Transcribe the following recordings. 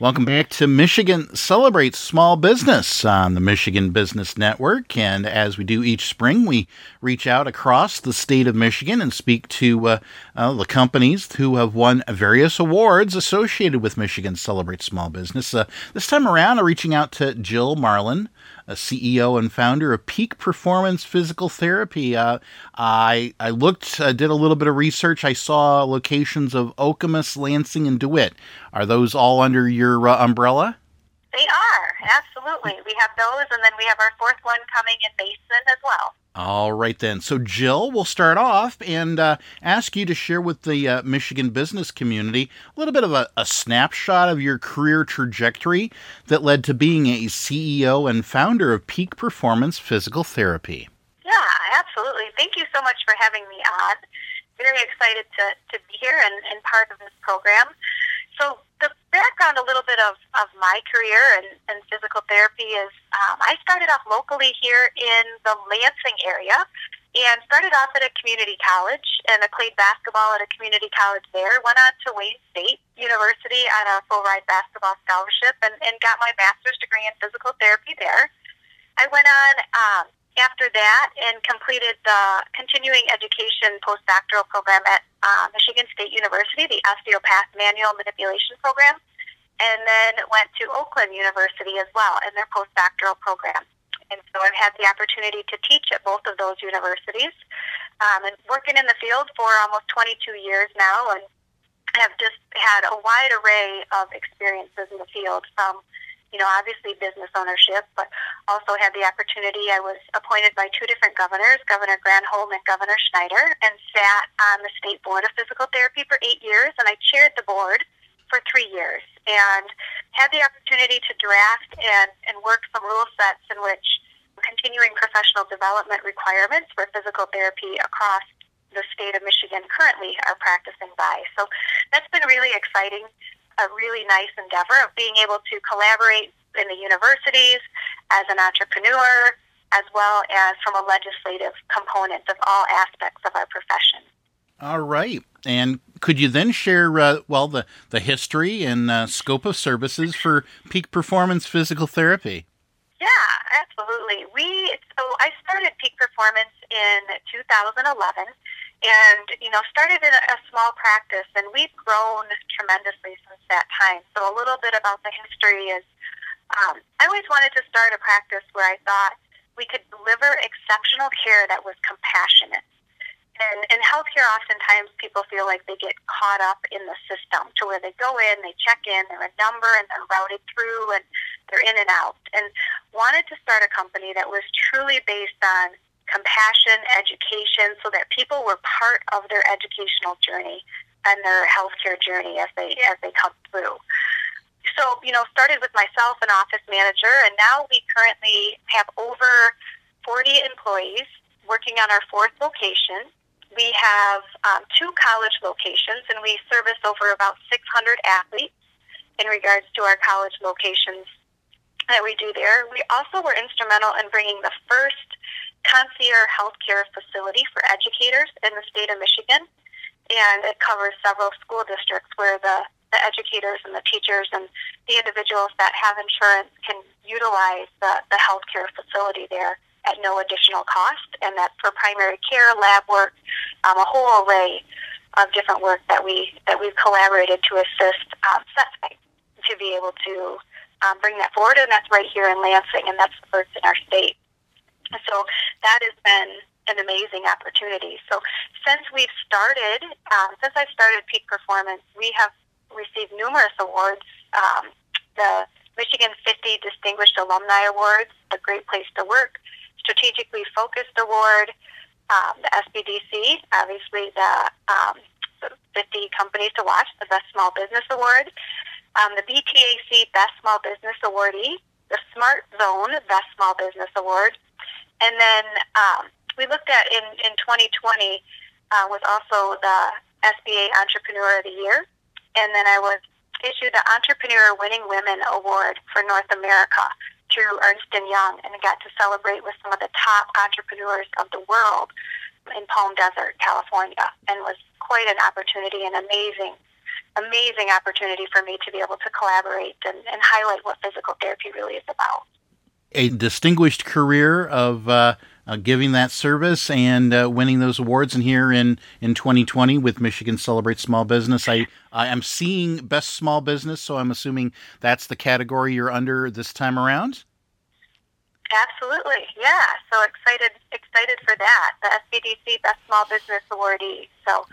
Welcome back to Michigan Celebrates Small Business on the Michigan Business Network. And as we do each spring, we reach out across the state of Michigan and speak to uh, uh, the companies who have won various awards associated with Michigan Celebrates Small Business. Uh, this time around, I'm reaching out to Jill Marlan a CEO and founder of Peak Performance Physical Therapy. Uh, I I looked, uh, did a little bit of research. I saw locations of Okemos, Lansing, and DeWitt. Are those all under your uh, umbrella? They are absolutely. We have those, and then we have our fourth one coming in Mason as well. All right, then. So, Jill, we'll start off and uh, ask you to share with the uh, Michigan business community a little bit of a, a, snapshot of your career trajectory that led to being a CEO and founder of Peak Performance Physical Therapy. Yeah, absolutely. Thank you so much for having me on. Very excited to, to be here and, and part of this program. So, the background a little bit of, of my career and, and physical therapy is um, I started off locally here in the Lansing area and started off at a community college and I played basketball at a community college there. Went on to Wayne State University on a full ride basketball scholarship and, and got my master's degree in physical therapy there. I went on um, after that and completed the continuing education postdoctoral program at uh, Michigan State University, the osteopath manual manipulation program, and then went to Oakland University as well in their postdoctoral program. And so I've had the opportunity to teach at both of those universities um, and working in the field for almost 22 years now and have just had a wide array of experiences in the field from you know, obviously business ownership, but also had the opportunity. I was appointed by two different governors, Governor Granholm and Governor Snyder, and sat on the State Board of Physical Therapy for eight years, and I chaired the board for three years and had the opportunity to draft and, and work some rule sets in which continuing professional development requirements for physical therapy across the state of Michigan currently are practicing by. So that's been really exciting a really nice endeavor of being able to collaborate in the universities as an entrepreneur, as well as from a legislative component of all aspects of our profession. All right. And could you then share, uh, well, the, the history and uh, scope of services for Peak Performance Physical Therapy? Yeah, absolutely. We so I started Peak Performance in 2011 and you know started in a small practice and we've grown tremendously since that time. So a little bit about the history is um, i always wanted to start a practice where i thought we could deliver exceptional care that was compassionate. And in healthcare oftentimes people feel like they get caught up in the system to where they go in they check in they're a number and they're routed through and they're in and out. And wanted to start a company that was truly based on compassion, education, so that people were part of their educational journey and their healthcare journey as they as they come through. So, you know, started with myself, an office manager, and now we currently have over 40 employees working on our fourth location. We have um, two college locations, and we service over about 600 athletes in regards to our college locations that we do there. We also were instrumental in bringing the first concierge healthcare facility for educators in the state of Michigan, and it covers several school districts where the, the educators and the teachers and the individuals that have insurance can utilize the, the healthcare facility there at no additional cost, and that's for primary care, lab work, um, a whole array of different work that we that we've collaborated to assist um, to be able to um, bring that forward, and that's right here in Lansing, and that's the first in our state. So that has been an amazing opportunity. So since we've started, um, since I've started Peak Performance, we have received numerous awards. Um, the Michigan 50 Distinguished Alumni Awards, the Great Place to Work, Strategically Focused Award, um, the SBDC, obviously the, um, 50 Companies to Watch, the Best Small Business Award, um, the BTAC Best Small Business Awardee, the Smart Zone Best Small Business Award, and then um, we looked at in, in 2020 uh, was also the SBA Entrepreneur of the Year. And then I was issued the Entrepreneur Winning Women Award for North America through Ernst & Young and got to celebrate with some of the top entrepreneurs of the world in Palm Desert, California, and was quite an opportunity and amazing amazing opportunity for me to be able to collaborate and, and highlight what physical therapy really is about. A distinguished career of uh, uh, giving that service and uh, winning those awards. And here in, in 2020 with Michigan Celebrate Small Business, I, I am seeing Best Small Business, so I'm assuming that's the category you're under this time around? Absolutely, yeah. So excited, excited for that. The SBDC Best Small Business Awardee. So,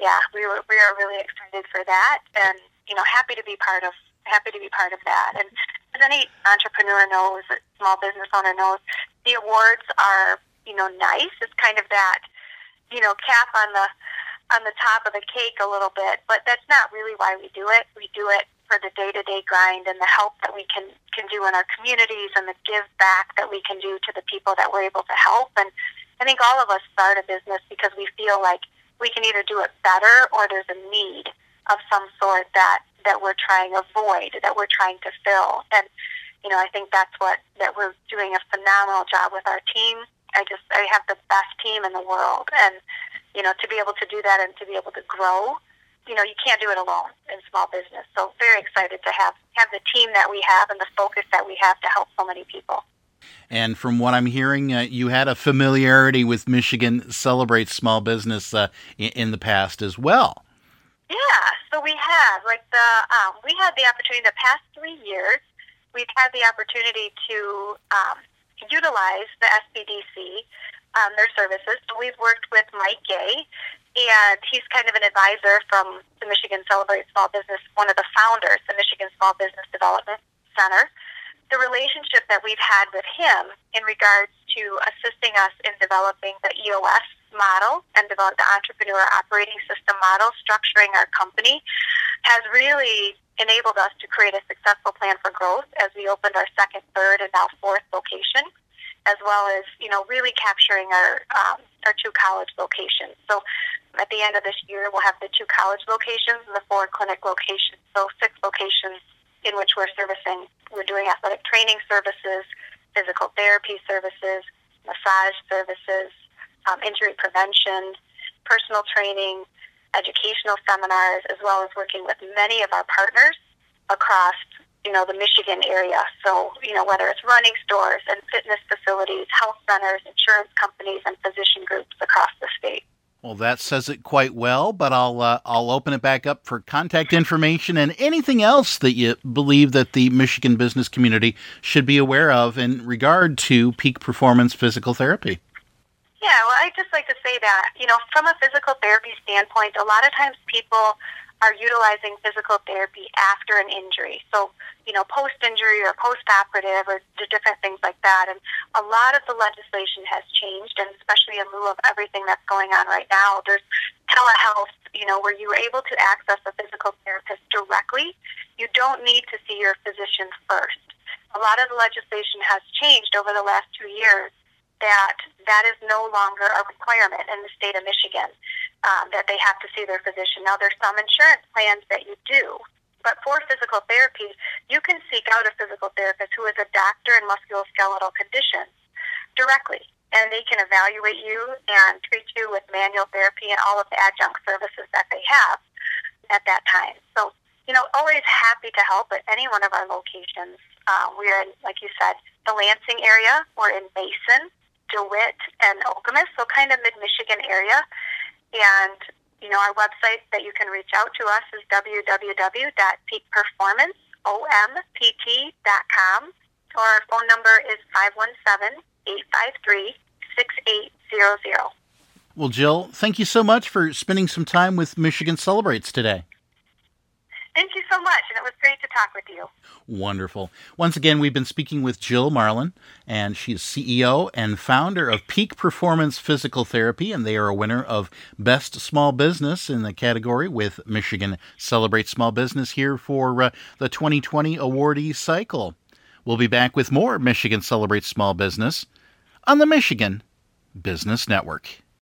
yeah, we were we are really excited for that, and you know, happy to be part of happy to be part of that. And as any entrepreneur knows, a small business owner knows, the awards are you know nice. It's kind of that you know cap on the on the top of the cake a little bit, but that's not really why we do it. We do it for the day to day grind and the help that we can can do in our communities and the give back that we can do to the people that we're able to help. And I think all of us start a business because we feel like we can either do it better or there's a need of some sort that that we're trying to avoid, that we're trying to fill. And you know, I think that's what that we're doing a phenomenal job with our team. I just I have the best team in the world, and you know, to be able to do that and to be able to grow, you know, you can't do it alone in small business. So very excited to have have the team that we have and the focus that we have to help so many people. And from what I'm hearing, uh, you had a familiarity with Michigan Celebrate Small Business uh, in, in, the past as well. Yeah, so we have like the um, we had the opportunity the past three years we've had the opportunity to um, utilize the SBDC, um, their services. So we've worked with Mike Gay, and he's kind of an advisor from the Michigan Celebrate Small Business, one of the founders, the Michigan Small Business Development Center. The relationship that we've had with him in regards to assisting us in developing the EOS model and develop the entrepreneur operating system model, structuring our company, has really enabled us to create a successful plan for growth as we opened our second, third, and now fourth location, as well as you know really capturing our um, our two college locations. So at the end of this year, we'll have the two college locations and the four clinic locations. So six locations in which we're servicing. We're doing athletic training services, physical therapy services, massage services, um, injury prevention, personal training, educational seminars, as well as working with many of our partners across you know the Michigan area. So you know whether it's running stores and fitness facilities, health centers, insurance companies, and physician groups across the state. Well, that says it quite well, but I'll uh, I'll open it back up for contact information and anything else that you believe that the Michigan business community should be aware of in regard to peak performance physical therapy. Yeah, well, I'd just like to say that, you know, from a physical therapy standpoint, a lot of times people are utilizing physical therapy after an injury. So, you know, post injury or post operative or different things like that. And a lot of the legislation has changed, and especially in lieu of everything that's going on right now, there's telehealth, you know, where you're able to access a physical therapist directly. You don't need to see your physician first. A lot of the legislation has changed over the last two years that that is no longer a requirement in the state of Michigan um, that they have to see their physician. Now, there's some insurance plans that you do, but for physical therapy, you can seek out a physical therapist who is a doctor in musculoskeletal conditions directly, and they can evaluate you and treat you with manual therapy and all of the adjunct services that they have at that time. So, you know, always happy to help at any one of our locations. Uh, we're in, like you said, the Lansing area. We're in Mason. DeWitt and Okemos, so kind of mid Michigan area. And you know, our website that you can reach out to us is www.peakperformanceompt.com, or our phone number is 517-853-6800. Well, Jill, thank you so much for spending some time with Michigan Celebrates today. Thank you so much, and it was great to talk with you. Wonderful. Once again, we've been speaking with Jill Marlan, and she's CEO and founder of Peak Performance Physical Therapy, and they are a winner of Best Small Business in the category with Michigan Celebrate Small Business here for uh, the 2020 awardee cycle. We'll be back with more Michigan Celebrate Small Business on the Michigan Business Network.